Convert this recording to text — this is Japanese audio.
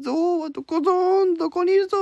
ゾウはどこぞんどこにいるぞ